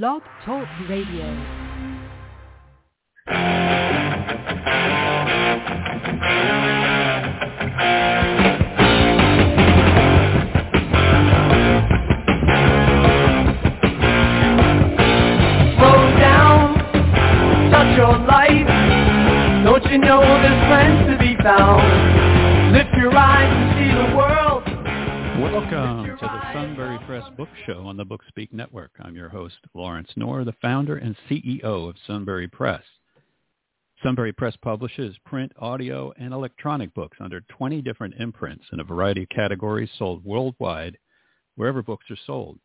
Blog Talk Radio. Slow down, touch your life. Don't you know there's friends to be found? Welcome to the Sunbury Press Book Show on the Bookspeak Network. I'm your host, Lawrence Knorr, the founder and CEO of Sunbury Press. Sunbury Press publishes print, audio, and electronic books under 20 different imprints in a variety of categories sold worldwide wherever books are sold.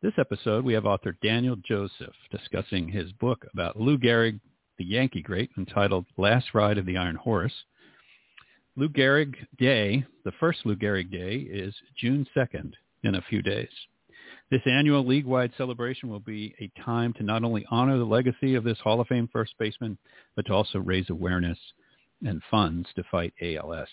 This episode, we have author Daniel Joseph discussing his book about Lou Gehrig, the Yankee great, entitled Last Ride of the Iron Horse. Lou Gehrig Day, the first Lou Gehrig Day, is June 2nd in a few days. This annual league-wide celebration will be a time to not only honor the legacy of this Hall of Fame first baseman, but to also raise awareness and funds to fight ALS.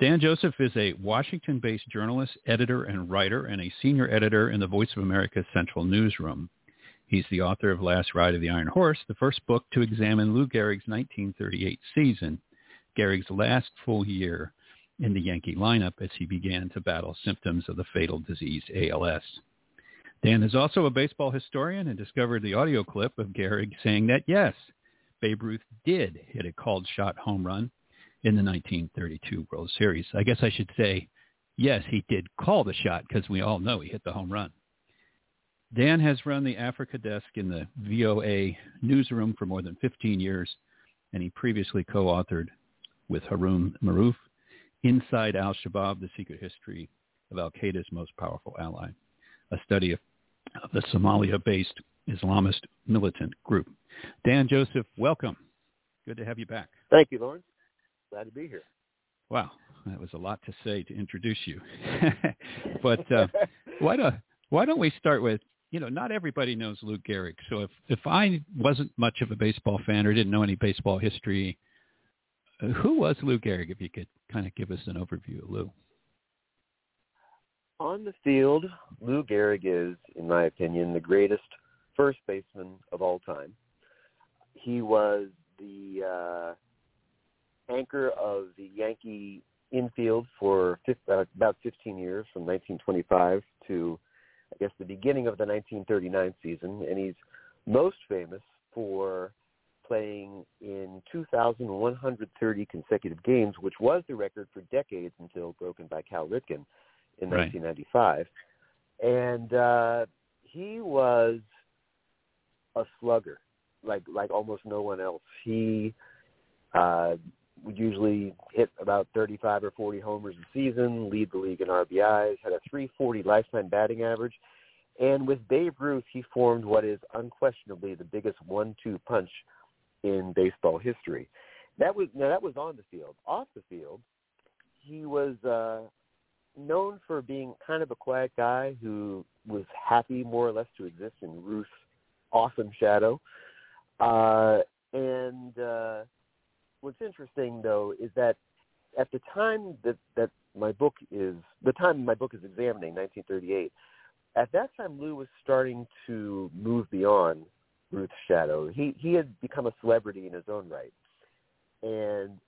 Dan Joseph is a Washington-based journalist, editor, and writer, and a senior editor in the Voice of America Central Newsroom. He's the author of Last Ride of the Iron Horse, the first book to examine Lou Gehrig's 1938 season, Gehrig's last full year in the Yankee lineup as he began to battle symptoms of the fatal disease ALS. Dan is also a baseball historian and discovered the audio clip of Gehrig saying that, yes, Babe Ruth did hit a called shot home run in the 1932 World Series. I guess I should say, yes, he did call the shot because we all know he hit the home run. Dan has run the Africa desk in the VOA newsroom for more than 15 years, and he previously co-authored with Harun Maruf, Inside Al-Shabaab, The Secret History of Al-Qaeda's Most Powerful Ally, a study of, of the Somalia-based Islamist militant group. Dan Joseph, welcome. Good to have you back. Thank you, Lawrence. Glad to be here. Wow, that was a lot to say to introduce you. but uh, why don't why don't we start with you know not everybody knows Lou Gehrig. So if if I wasn't much of a baseball fan or didn't know any baseball history, who was Lou Gehrig? If you could kind of give us an overview of Lou. On the field, Lou Gehrig is, in my opinion, the greatest first baseman of all time. He was the uh, anchor of the Yankee infield for uh, about 15 years, from 1925 to, I guess, the beginning of the 1939 season, and he's most famous for playing in 2,130 consecutive games, which was the record for decades until broken by Cal Ripken in Right. 1995. And uh, he was a slugger, like like almost no one else. He uh, would usually hit about 35 or 40 homers a season, lead the league in RBIs, had a 340 lifetime batting average, and with Babe Ruth, he formed what is unquestionably the biggest one-two punch in baseball history. That was now that was on the field. Off the field, he was uh, known for being kind of a quiet guy who was happy more or less to exist in Ruth's awesome shadow. Uh, and uh, what's interesting though is that at the time that that my book is the time my book is examining 1938 at that time lou was starting to move beyond ruth's shadow. He he had become a celebrity in his own right. And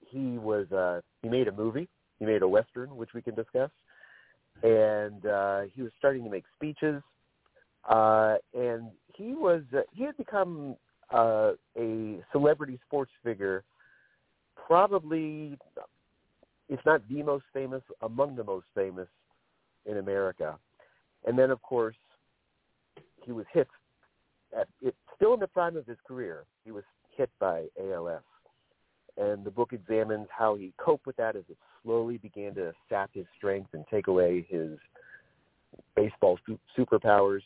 he was uh he made a movie. He made a western which we can discuss. And uh he was starting to make speeches. Uh and he was uh, he had become uh a celebrity sports figure probably if not the most famous among the most famous in america. And then of course he was hit at it still in the prime of his career he was hit by als and the book examines how he coped with that as it slowly began to sap his strength and take away his baseball su- superpowers.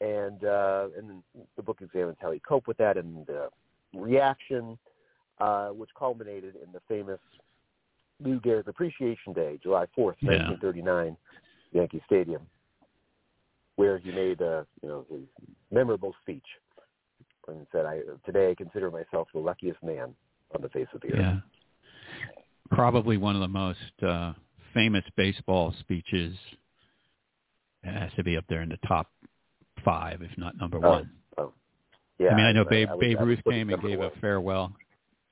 And uh and the book examines how he coped with that and the reaction uh which culminated in the famous Lou Gehrig Appreciation Day, July 4th, Yeah. 1939, Yankee Stadium, where he made uh, you know his memorable speech and said, "I today I consider myself the luckiest man on the face of the earth." Yeah. Probably one of the most uh, famous baseball speeches. It has to be up there in the top five, if not number Oh, one. oh. Yeah, I mean, I know Babe I Babe I would Ruth came and gave one. a farewell,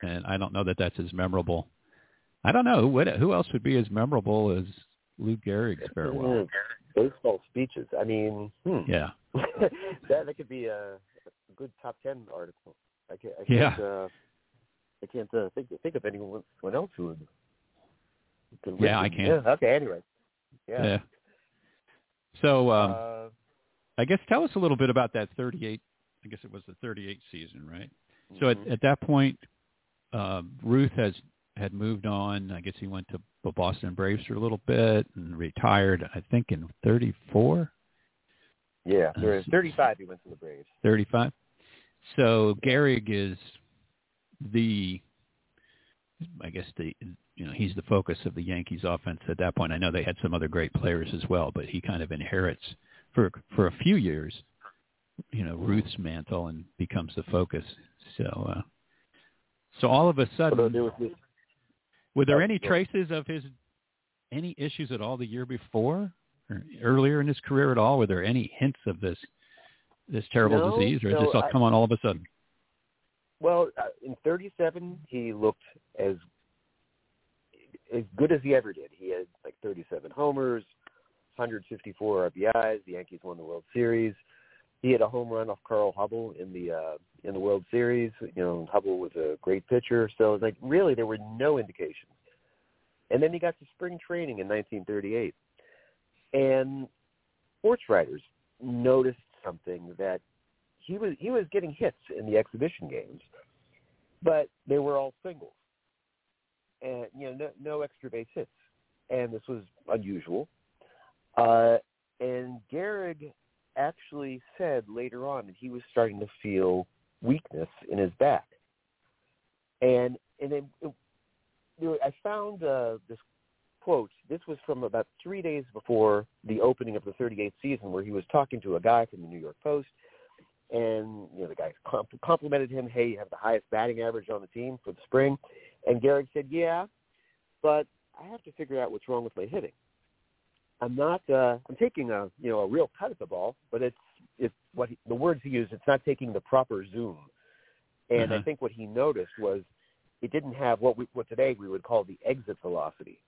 and I don't know that that's as memorable. I don't know what who else would be as memorable as Lou Gehrig's farewell. Baseball speeches. I mean, hmm. Yeah, that that could be a, a good top ten article. I can't. I Yeah. can't, uh, I can't uh, think think of anyone else who would. who Yeah, I can't. Yeah. Okay. Anyway. yeah. Yeah. So um, uh, I guess tell us a little bit about that 38. I guess it was the 38 season, right? So at, mhm. at that point, um, Ruth has had moved on. I guess he went to the Boston Braves for a little bit and retired. I think in 34, yeah, uh, there is s- 35. He went to the Braves. 35. So Gehrig is the, I guess the, you know, he's the focus of the Yankees offense at that point. I know they had some other great players as well, but he kind of inherits for for a few years, you know, Ruth's mantle and becomes the focus. So, uh, so all of a sudden, there was this. Were there any traces of his any issues at all the year before or earlier in his career at all? Were there any hints of this this terrible No, disease, or no, this all come on all of a sudden? Well, uh, in 37, he looked as as good as he ever did. He had like 37 homers, 154 RBIs. The Yankees won the World Series. He had a home run off Carl Hubbell in the uh, in the World Series. You know, Hubbell was a great pitcher. So like really, there were no indications. And then he got to spring training in 1938, and sports writers noticed something that he was he was getting hits in the exhibition games, but they were all singles, and you know no, no extra base hits, and this was unusual. Uh, and Gehrig actually said later on that he was starting to feel weakness in his back, and and then it, know, I found uh, this quote. This was from about three days before the opening of the 38th season, where he was talking to a guy from the New York Post, and you know the guy complimented him. Hey, you have the highest batting average on the team for the spring, and Gehrig said, "Yeah, but I have to figure out what's wrong with my hitting. I'm not. Uh, I'm taking a you know a real cut at the ball, but it's it's what he, the words he used. It's not taking the proper zoom. And I Uh-huh. think what he noticed was it didn't have what we what today we would call the exit velocity.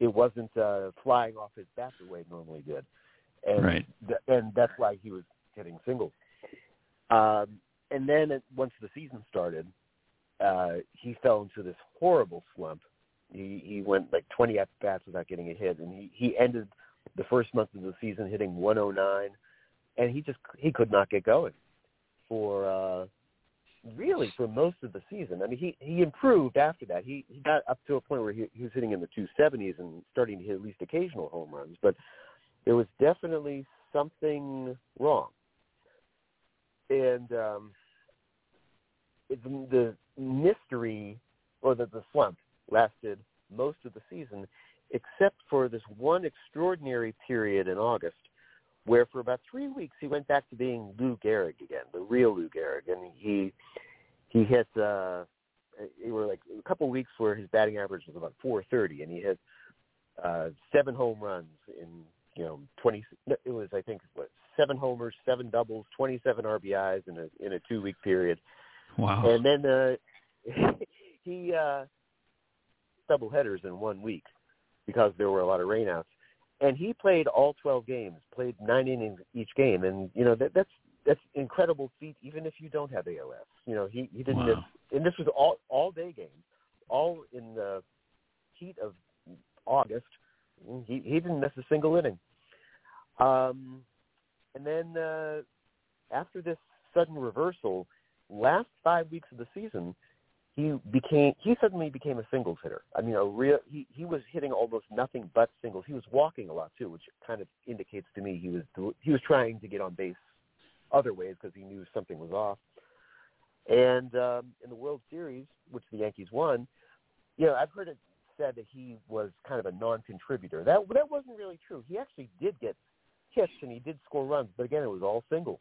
It wasn't uh, flying off his bat the way it normally did, and Right. th- and that's why he was hitting singles. Um, and then it, once the season started, uh, he fell into this horrible slump. He he went like 20 at bats without getting a hit, and he he ended the first month of the season hitting 109, and he just he could not get going for uh, really for most of the season. I mean, he he improved after that. He he got up to a point where he, he was hitting in the 270s and starting to hit at least occasional home runs, but there was definitely something wrong. And um, it, the mystery or the, the slump lasted most of the season, except for this one extraordinary period in August where for about three weeks he went back to being Lou Gehrig again, the real Lou Gehrig, and he he hit. uh it were like a couple of weeks where his batting average was about 430, and he hit uh, seven home runs in you know 20. no, It was I think what seven homers, seven doubles, 27 RBIs in a in a two week period, Wow. and then uh, he uh, double headers in one week because there were a lot of rainouts, and he played all 12 games, played nine innings each game, and you know that that's that's incredible feat even if you don't have ALS. You know he he didn't Wow. miss, and this was all all day games, all in the heat of August. He he didn't miss a single inning. Um, and then uh, after this sudden reversal, last five weeks of the season, he became he suddenly became a singles hitter. I mean, a real he he was hitting almost nothing but singles. He was walking a lot too, which kind of indicates to me he was he was trying to get on base other ways because he knew something was off. And um, in the World Series, which the Yankees won, you know, I've heard it said that he was kind of a non-contributor. That that wasn't really true. He actually did get hits and he did score runs, but again, it was all singles.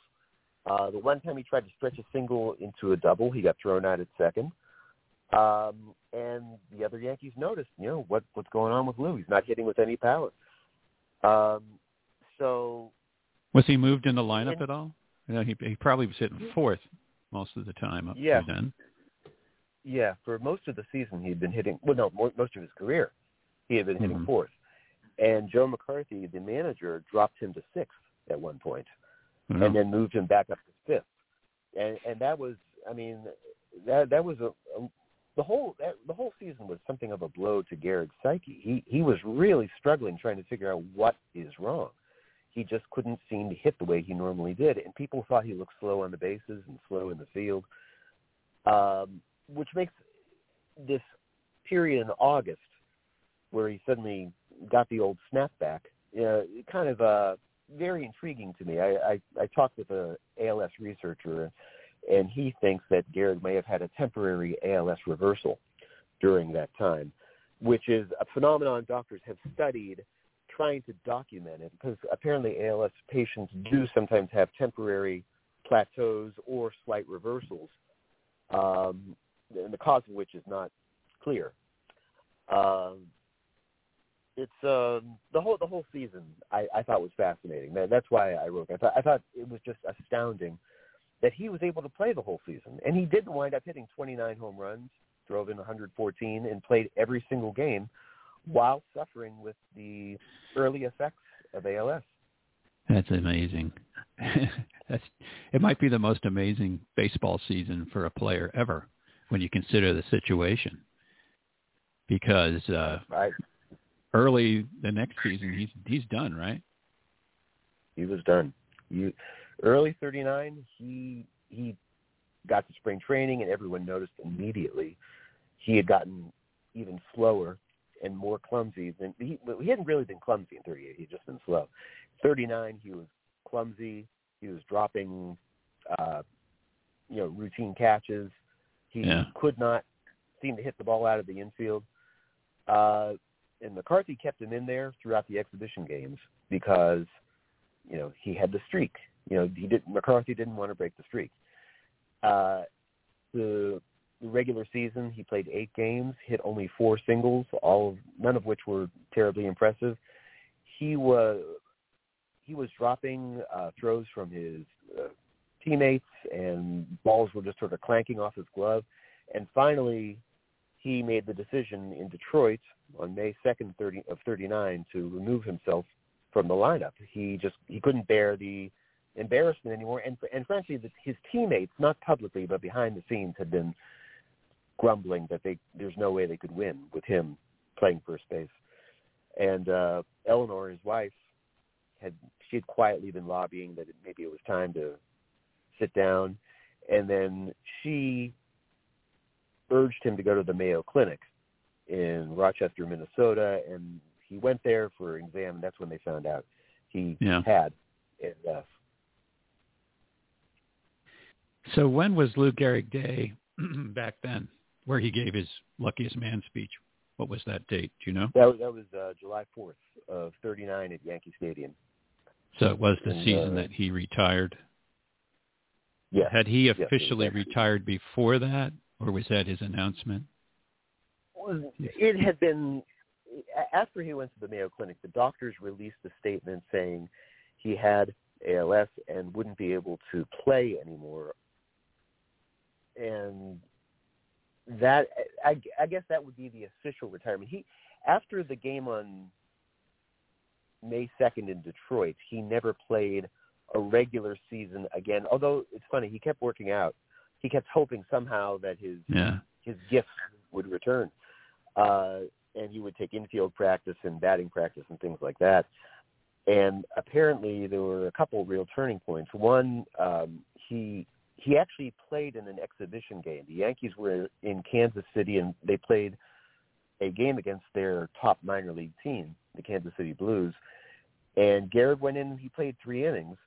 Uh, the one time he tried to stretch a single into a double, he got thrown out at second. Um, and the other Yankees noticed, you know, what what's going on with Lou? He's not hitting with any power. Um, so Was he moved in the lineup And- at all? You know, he he probably was hitting fourth most of the time up Yeah. to then. Yeah, for most of the season he'd been hitting. Well, no, mo most of his career he had been hitting Mhm. fourth. And Joe McCarthy, the manager, dropped him to sixth at one point. Mhm. and then moved him back up to fifth. And and that was, I mean, that that was a, a the whole that, the whole season was something of a blow to Gehrig's psyche. He he was really struggling trying to figure out what is wrong. He just couldn't seem to hit the way he normally did, and people thought he looked slow on the bases and slow in the field, um, which makes this period in August where he suddenly got the old snapback, know, kind of uh, very intriguing to me. I, I, I talked with a ALS researcher, and he thinks that Gehrig may have had a temporary ALS reversal during that time, which is a phenomenon doctors have studied trying to document it because apparently ALS patients do sometimes have temporary plateaus or slight reversals, um, and the cause of which is not clear. Um, it's um, the whole the whole season. I, I thought was fascinating. That's why I wrote. I thought I thought it was just astounding that he was able to play the whole season, and he didn't wind up hitting 29 home runs, drove in 114, and played every single game while suffering with the early effects of ALS. That's amazing. That's it might be the most amazing baseball season for a player ever when you consider the situation. Because uh Right? early the next season he's he's done, right? He was done. You early 39. He he got to spring training, and everyone noticed immediately he had gotten even slower and more clumsy than he. He hadn't really been clumsy in 38. He'd just been slow. 39, he was clumsy. He was dropping, uh, you know, routine catches. He Yeah. could not seem to hit the ball out of the infield. Uh, and McCarthy kept him in there throughout the exhibition games because, you know, he had the streak. You know, he did McCarthy didn't want to break the streak. Uh, the regular season, he played eight games, hit only four singles, all of, none of which were terribly impressive. He was he was dropping uh, throws from his uh, teammates, and balls were just sort of clanking off his glove. And finally, he made the decision in Detroit on May second, thirty of thirty nine, to remove himself from the lineup. He just he couldn't bear the embarrassment anymore, and and frankly, the, his teammates, not publicly but behind the scenes, had been grumbling that they there's no way they could win with him playing first base. And uh, Eleanor, his wife, had she had quietly been lobbying that it, maybe it was time to sit down, and then she urged him to go to the Mayo Clinic in Rochester, Minnesota, and he went there for an exam, and that's when they found out he Yeah. had ALS. So when was Lou Gehrig Day back then, where he gave his luckiest man speech? What was that date? Do you know? That was, that was uh, July 4th of 39 at Yankee Stadium. So it was the And, season uh, that he retired. Yes. Had he it was officially retired before that, or was that his announcement? it had been after he went to the Mayo Clinic, the doctors released a statement saying he had ALS and wouldn't be able to play anymore. And that I, I guess that would be the official retirement. He after the game on May second in Detroit, he never played a regular season again. Although it's funny, he kept working out. He kept hoping somehow that his Yeah. his gifts would return. Uh, and he would take infield practice and batting practice and things like that. And apparently there were a couple real turning points. One, um, he he actually played in an exhibition game. The Yankees were in Kansas City and they played a game against their top minor league team, the Kansas City Blues. And Gehrig went in and he played three innings,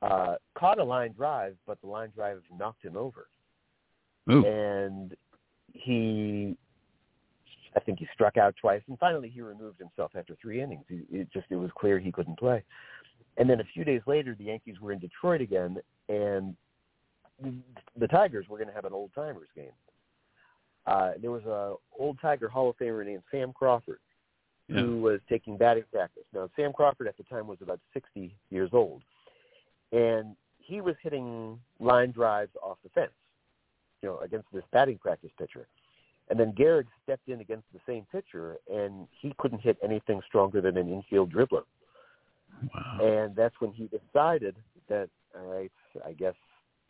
uh, caught a line drive, but the line drive knocked him over Ooh. and he I think he struck out twice and finally he removed himself after three innings. He, it just it was clear he couldn't play. And then a few days later the Yankees were in Detroit again and the Tigers were going to have an old timers game. Uh there was a old Tiger Hall of Famer named Sam Crawford Yeah. who was taking batting practice. Now Sam Crawford at the time was about 60 years old. And he was hitting line drives off the fence, you know, against this batting practice pitcher. And then Gehrig stepped in against the same pitcher, and he couldn't hit anything stronger than an infield dribbler. Wow. And that's when he decided that, all right, I guess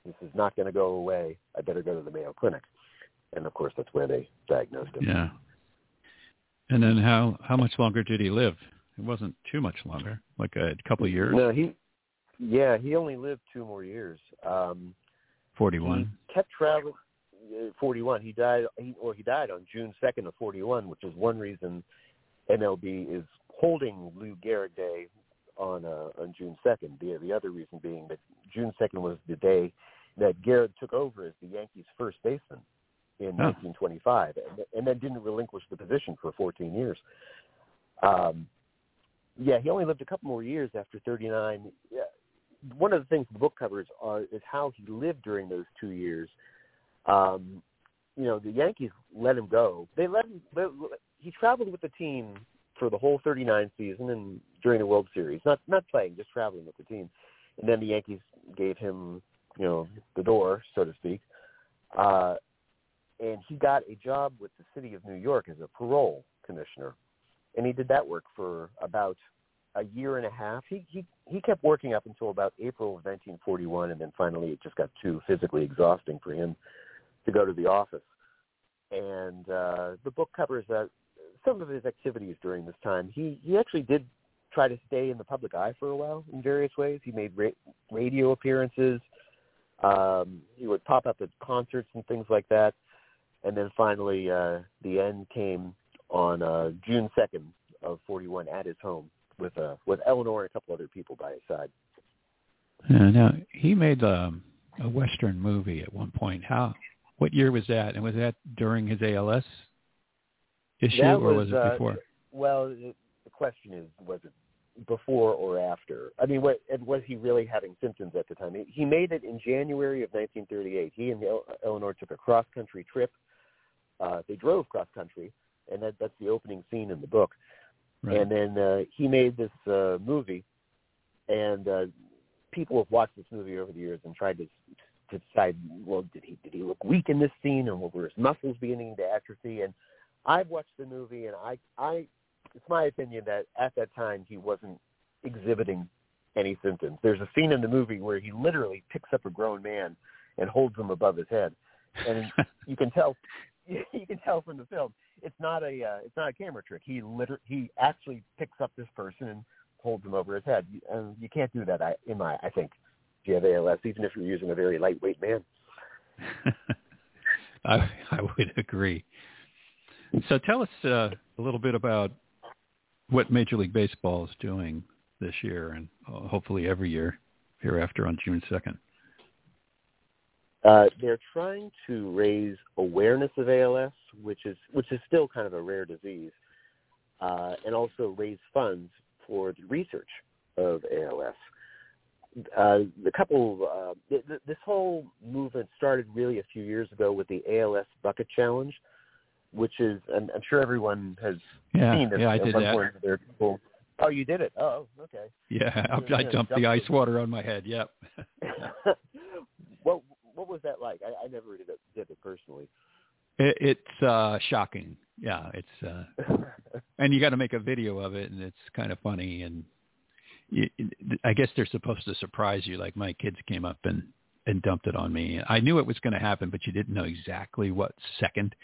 this is not going to go away. I better go to the Mayo Clinic. And of course, that's where they diagnosed him. Yeah. And then how how much longer did he live? It wasn't too much longer, like a couple of years. No, he, yeah, he only lived two more years. Um, Forty-one. He kept traveling. uh, 41. He died. He, or he died on June 2nd of 41, which is one reason MLB is holding Lou Gehrig Day on uh, on June 2nd. The the other reason being that June 2nd was the day that Gehrig took over as the Yankees' first baseman in Oh. 1925, and, and then didn't relinquish the position for 14 years. Um, yeah, he only lived a couple more years after 39. Yeah, one of the things the book covers are, is how he lived during those two years. Um, you know, the Yankees let him go. They let him. They, he traveled with the team for the whole 39 season and during the World Series, not not playing, just traveling with the team. And then the Yankees gave him, you know, the door, so to speak. Uh, and he got a job with the city of New York as a parole commissioner, and he did that work for about a year and a half. He he he kept working up until about April of 1941, and then finally it just got too physically exhausting for him to go to the office. And uh, the book covers uh, some of his activities during this time. He he actually did try to stay in the public eye for a while in various ways. He made ra- radio appearances. Um, he would pop up at concerts and things like that. And then finally, uh, the end came on uh, June 2nd of 41 at his home with uh, with Eleanor and a couple other people by his side. Yeah, now he made um, a western movie at one point. How? What year was that? And was that during his ALS issue, That or was, was, it uh, before? Well, the the question is, was it before or after? I mean, what, and was he really having symptoms at the time? He, he made it in January of 1938. He and El- Eleanor took a cross-country trip. Uh, they drove cross-country, and that, that's the opening scene in the book. Right. And then uh, he made this uh, movie, and uh, people have watched this movie over the years and tried to to decide, well, did he did he look weak in this scene, or were his muscles beginning to atrophy? And I've watched the movie, and I I it's my opinion that at that time he wasn't exhibiting any symptoms. There's a scene in the movie where he literally picks up a grown man and holds him above his head, and you can tell you can tell from the film it's not a uh, it's not a camera trick. He liter- he actually picks up this person and holds him over his head, and you can't do that. I, in my I think, if you have ALS, even if you're using a very lightweight man. I, I would agree. So tell us uh, a little bit about what Major League Baseball is doing this year and uh, hopefully every year hereafter on June 2nd. Uh, they're trying to raise awareness of ALS, which is which is still kind of a rare disease, uh, and also raise funds for the research of ALS. Uh, the couple, uh, th- th- this whole movement started really a few years ago with the ALS Bucket Challenge, which is, and I'm sure everyone has Yeah, seen this. yeah, I did that. are oh, you did it. Oh, okay. Yeah, I, I dumped the ice water on my head. Yep. what what was that like? I, I never did it, did it personally. It, it's uh, shocking. Yeah, it's uh, and you got to make a video of it, and it's kind of funny. And you, I guess they're supposed to surprise you. Like my kids came up and and dumped it on me. I knew it was going to happen, but you didn't know exactly what second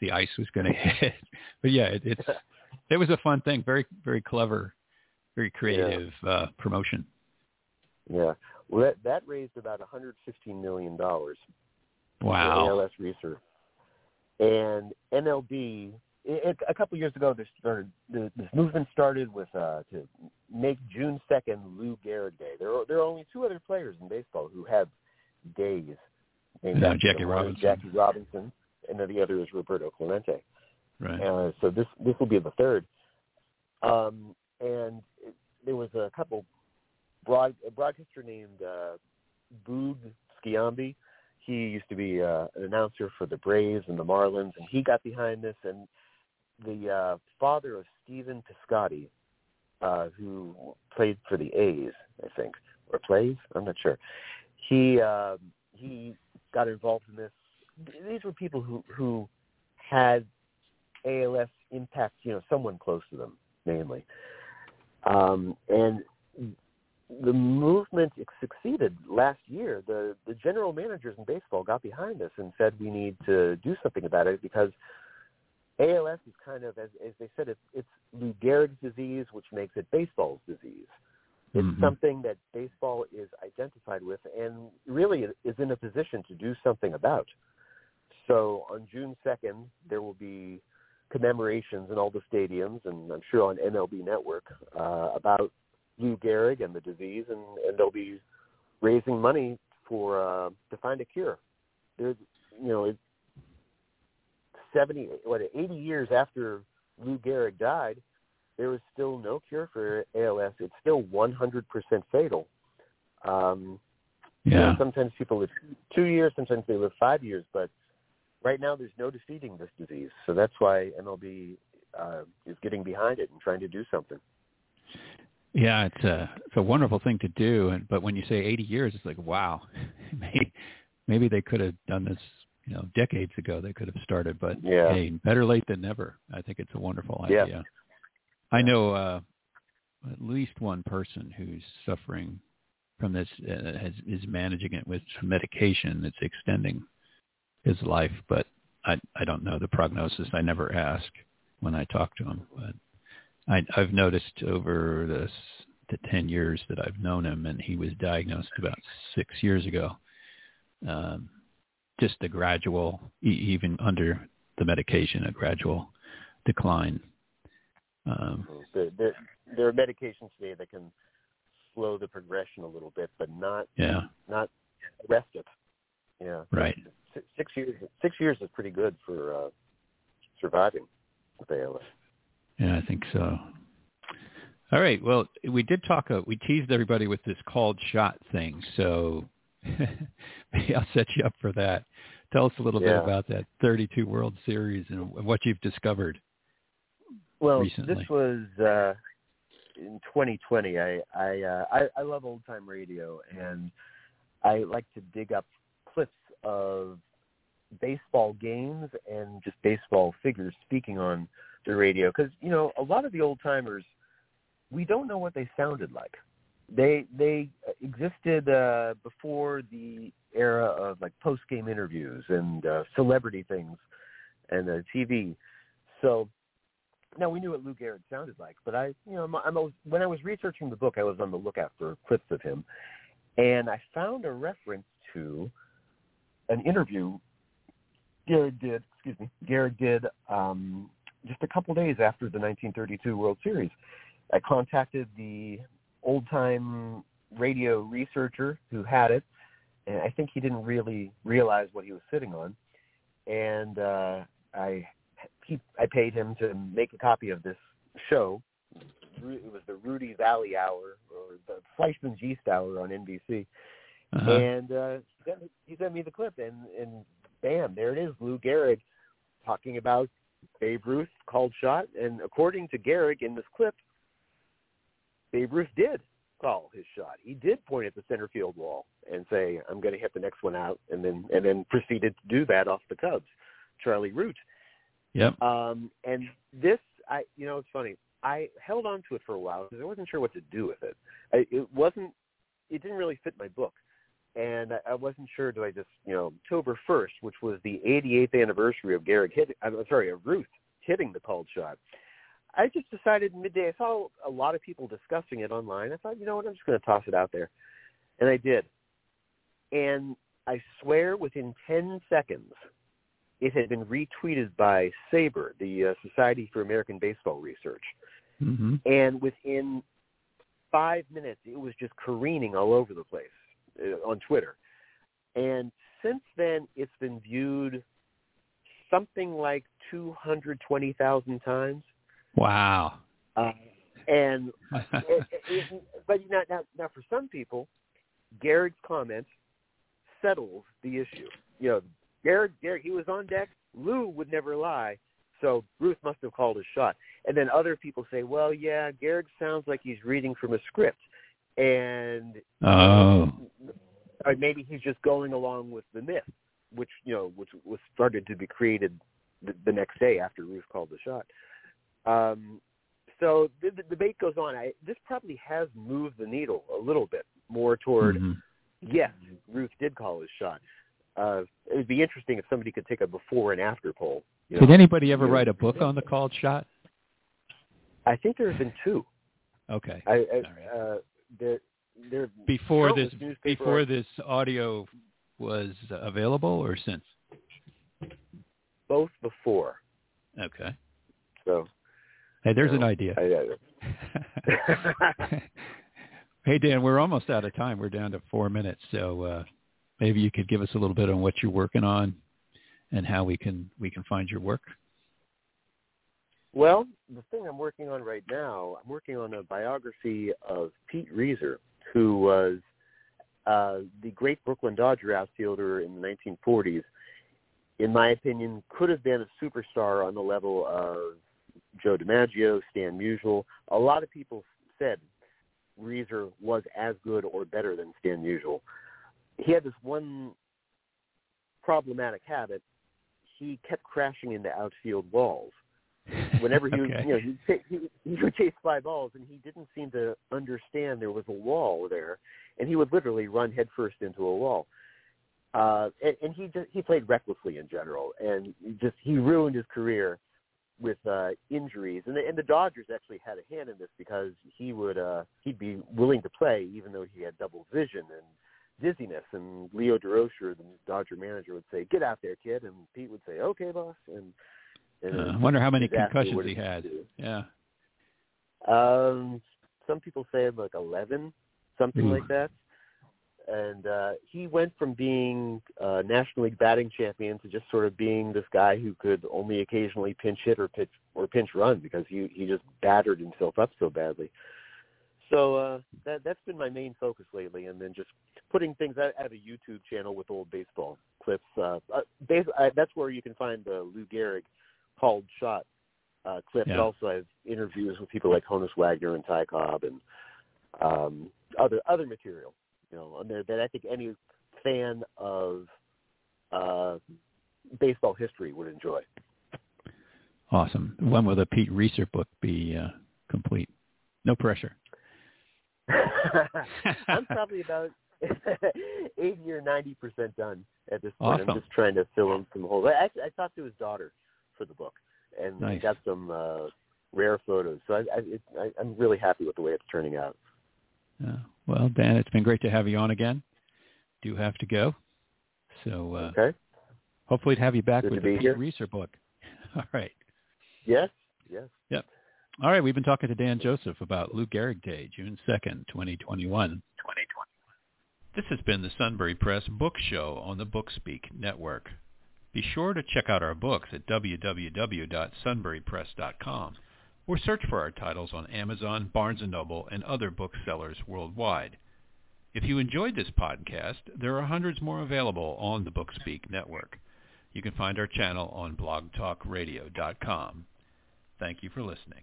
the ice was going to hit. But yeah, it, it's it was a fun thing. Very very clever, very creative uh, promotion. Yeah. Well, that, that raised about 115 million dollars for Wow. ALS research. And MLB, it, a couple years ago, this started, this movement started with uh, to make June 2nd Lou Gehrig Day. There are, there are only two other players in baseball who have days named Yeah, after Jackie them. One is Robinson. Jackie Robinson, and then the other is Roberto Clemente. Right. Uh, so this this will be the third. Um, and it, there was a couple broad a broadcaster named uh, Boog Sciambi. He used to be uh, an announcer for the Braves and the Marlins, and he got behind this. And the uh, father of Stephen Piscotty, uh, who played for the A's, I think, or plays, I'm not sure. he uh, he got involved in this. These were people who who had ALS impact, you know, someone close to them mainly, um, and the movement succeeded last year. The the general managers in baseball got behind this and said we need to do something about it because ALS is kind of, as, as they said, it's, it's Lou Gehrig's disease, which makes it baseball's disease. It's Mhm. something that baseball is identified with and really is in a position to do something about. So on June 2nd, there will be commemorations in all the stadiums, and I'm sure on MLB Network, uh, about Lou Gehrig and the disease, and, and they'll be raising money for uh, to find a cure. There's, you know, it's 70, what, 80 years after Lou Gehrig died, there is still no cure for ALS. It's still 100% fatal. Um, you know, Yeah. sometimes people live two years, sometimes they live five years, but right now there's no defeating this disease. So that's why MLB uh, is getting behind it and trying to do something. Yeah, it's a it's a wonderful thing to do, and but when you say 80 years, it's like wow, maybe maybe they could have done this, you know, decades ago. They could have started, but Yeah. hey, better late than never. I think it's a wonderful Yeah. idea. I know uh, at least one person who's suffering from this uh, has, is managing it with some medication that's extending his life, but I I don't know the prognosis. I never ask when I talk to him, but I, I've noticed over the the ten years that I've known him, and he was diagnosed about six years ago. Um, just a gradual, even under the medication, a gradual decline. Um, There, there, there are medications today that can slow the progression a little bit, but not yeah, not arrest it. Yeah, right. Six, years. Six years is pretty good for uh, surviving with ALS. Yeah, I think so. All right. Well, we did talk. Uh, we teased everybody with this called shot thing, so maybe I'll set you up for that. Tell us a little Yeah. bit about that 32 World Series and what you've discovered. Well, recently. this was uh, in 2020. I I, uh, I I love old time radio, and I like to dig up of baseball games and just baseball figures speaking on the radio because you know a lot of the old timers we don't know what they sounded like. They they existed uh, before the era of like post game interviews and uh, celebrity things and uh, TV. So now we knew what Lou Gehrig sounded like, but I, you know, I'm, I'm always, when I was researching the book, I was on the lookout for clips of him, and I found a reference to an interview Gehrig did. Excuse me, Gehrig did um, just a couple days after the 1932 World Series. I contacted the old time radio researcher who had it, and I think he didn't really realize what he was sitting on, and uh, I he I paid him to make a copy of this show. It was the Rudy Vallée Hour or the Fleischmann's Yeast Hour on NBC, Uh-huh. and uh, he, sent me, he sent me the clip, and and bam, there it is, Lou Gehrig talking about Babe Ruth called shot, and according to Gehrig in this clip, Babe Ruth did call his shot. He did point at the center field wall and say, "I'm going to hit the next one out," and then and then proceeded to do that off the Cubs, Charlie Root. Yep. Um, and this, I, you know, it's funny. I held on to it for a while because I wasn't sure what to do with it. I, it wasn't, it didn't really fit my book, and I, wasn't sure. Do I just, you know, October first, which was the 88th anniversary of Gehrig hitting, I'm sorry, of Ruth hitting the called shot. I just decided midday. I saw a lot of people discussing it online. I thought, you know what, I'm just going to toss it out there, and I did. And I swear, within 10 seconds, it had been retweeted by SABR, the uh, Society for American Baseball Research. hmm And within five minutes, it was just careening all over the place on Twitter. And since then, it's been viewed something like 220,000 times. Wow. Uh, and it, it, but now, now, now, for some people, Gehrig's comment settles the issue. You know, Gehrig, Gehrig, he was on deck. Lou would never lie, so Ruth must have called his shot. And then other people say, well, yeah, Gehrig sounds like he's reading from a script, and oh. or maybe he's just going along with the myth, which you know, which was started to be created the, the next day after Ruth called the shot. Um, so the, the debate goes on. I, this probably has moved the needle a little bit more toward Mhm. yes, Ruth did call his shot. Uh, it would be interesting if somebody could take a before and after poll. You know? Did anybody ever write a book on the called shot? I think there have been two. Okay. I, I right. uh, Before this before this audio was available or since? both before. Okay. So Hey, there's you an know, idea. I, hey Dan, we're almost out of time. We're down to four minutes, so uh, maybe you could give us a little bit on what you're working on and how we can we can find your work. Well, the thing I'm working on right now, I'm working on a biography of Pete Reiser, who was uh, the great Brooklyn Dodger outfielder in the 1940s. In my opinion, could have been a superstar on the level of Joe DiMaggio, Stan Musial. A lot of people said Reiser was as good or better than Stan Musial. He had this one problematic habit. He kept crashing into outfield walls whenever he was, Okay. you know, he, he he would chase fly balls, and he didn't seem to understand there was a wall there, and he would literally run headfirst into a wall. Uh, and, and he just he played recklessly in general, and he just he ruined his career with uh, injuries. And the, and the Dodgers actually had a hand in this because he would uh, he'd be willing to play even though he had double vision and dizziness. And Leo Durocher, the Dodger manager, would say, "Get out there, kid," and Pete would say, "Okay, boss." And Uh, I wonder how many disaster concussions he had. Yeah. Um, some people say like eleven, something Ooh. like that. And uh, he went from being uh, National League batting champion to just sort of being this guy who could only occasionally pinch hit or pitch or pinch run because he he just battered himself up so badly. So uh, that that's been my main focus lately, and then just putting things. I I have a YouTube channel with old baseball clips. Uh, uh, bas- I, that's where you can find the Lou Gehrig called shot uh, clip. Yeah. But also, I have interviews with people like Honus Wagner and Ty Cobb and um, other other material. You know, and that that I think any fan of uh, baseball history would enjoy. Awesome. When will the Pete Reiser book be uh, complete? No pressure. I'm probably about eighty or ninety percent done at this point. Awesome. I'm just trying to fill in some holes. I actually I talked to his daughter for the book and Nice. got some uh, rare photos. So I, I, it, I, I'm really happy with the way it's turning out. Uh, well, Dan, it's been great to have you on again. Do have to go, so uh, Okay. hopefully to have you back Good with the Pete. Reiser book. All right. Yes. Yes. Yep. All right, we've been talking to Dan Joseph about Lou Gehrig Day, June 2nd, twenty twenty one. Twenty twenty one. This has been the Sunbury Press Book Show on the Bookspeak Network. Be sure to check out our books at www.sunburypress.com or search for our titles on Amazon, Barnes & Noble, and other booksellers worldwide. If you enjoyed this podcast, there are hundreds more available on the Bookspeak Network. You can find our channel on blogtalkradio.com. Thank you for listening.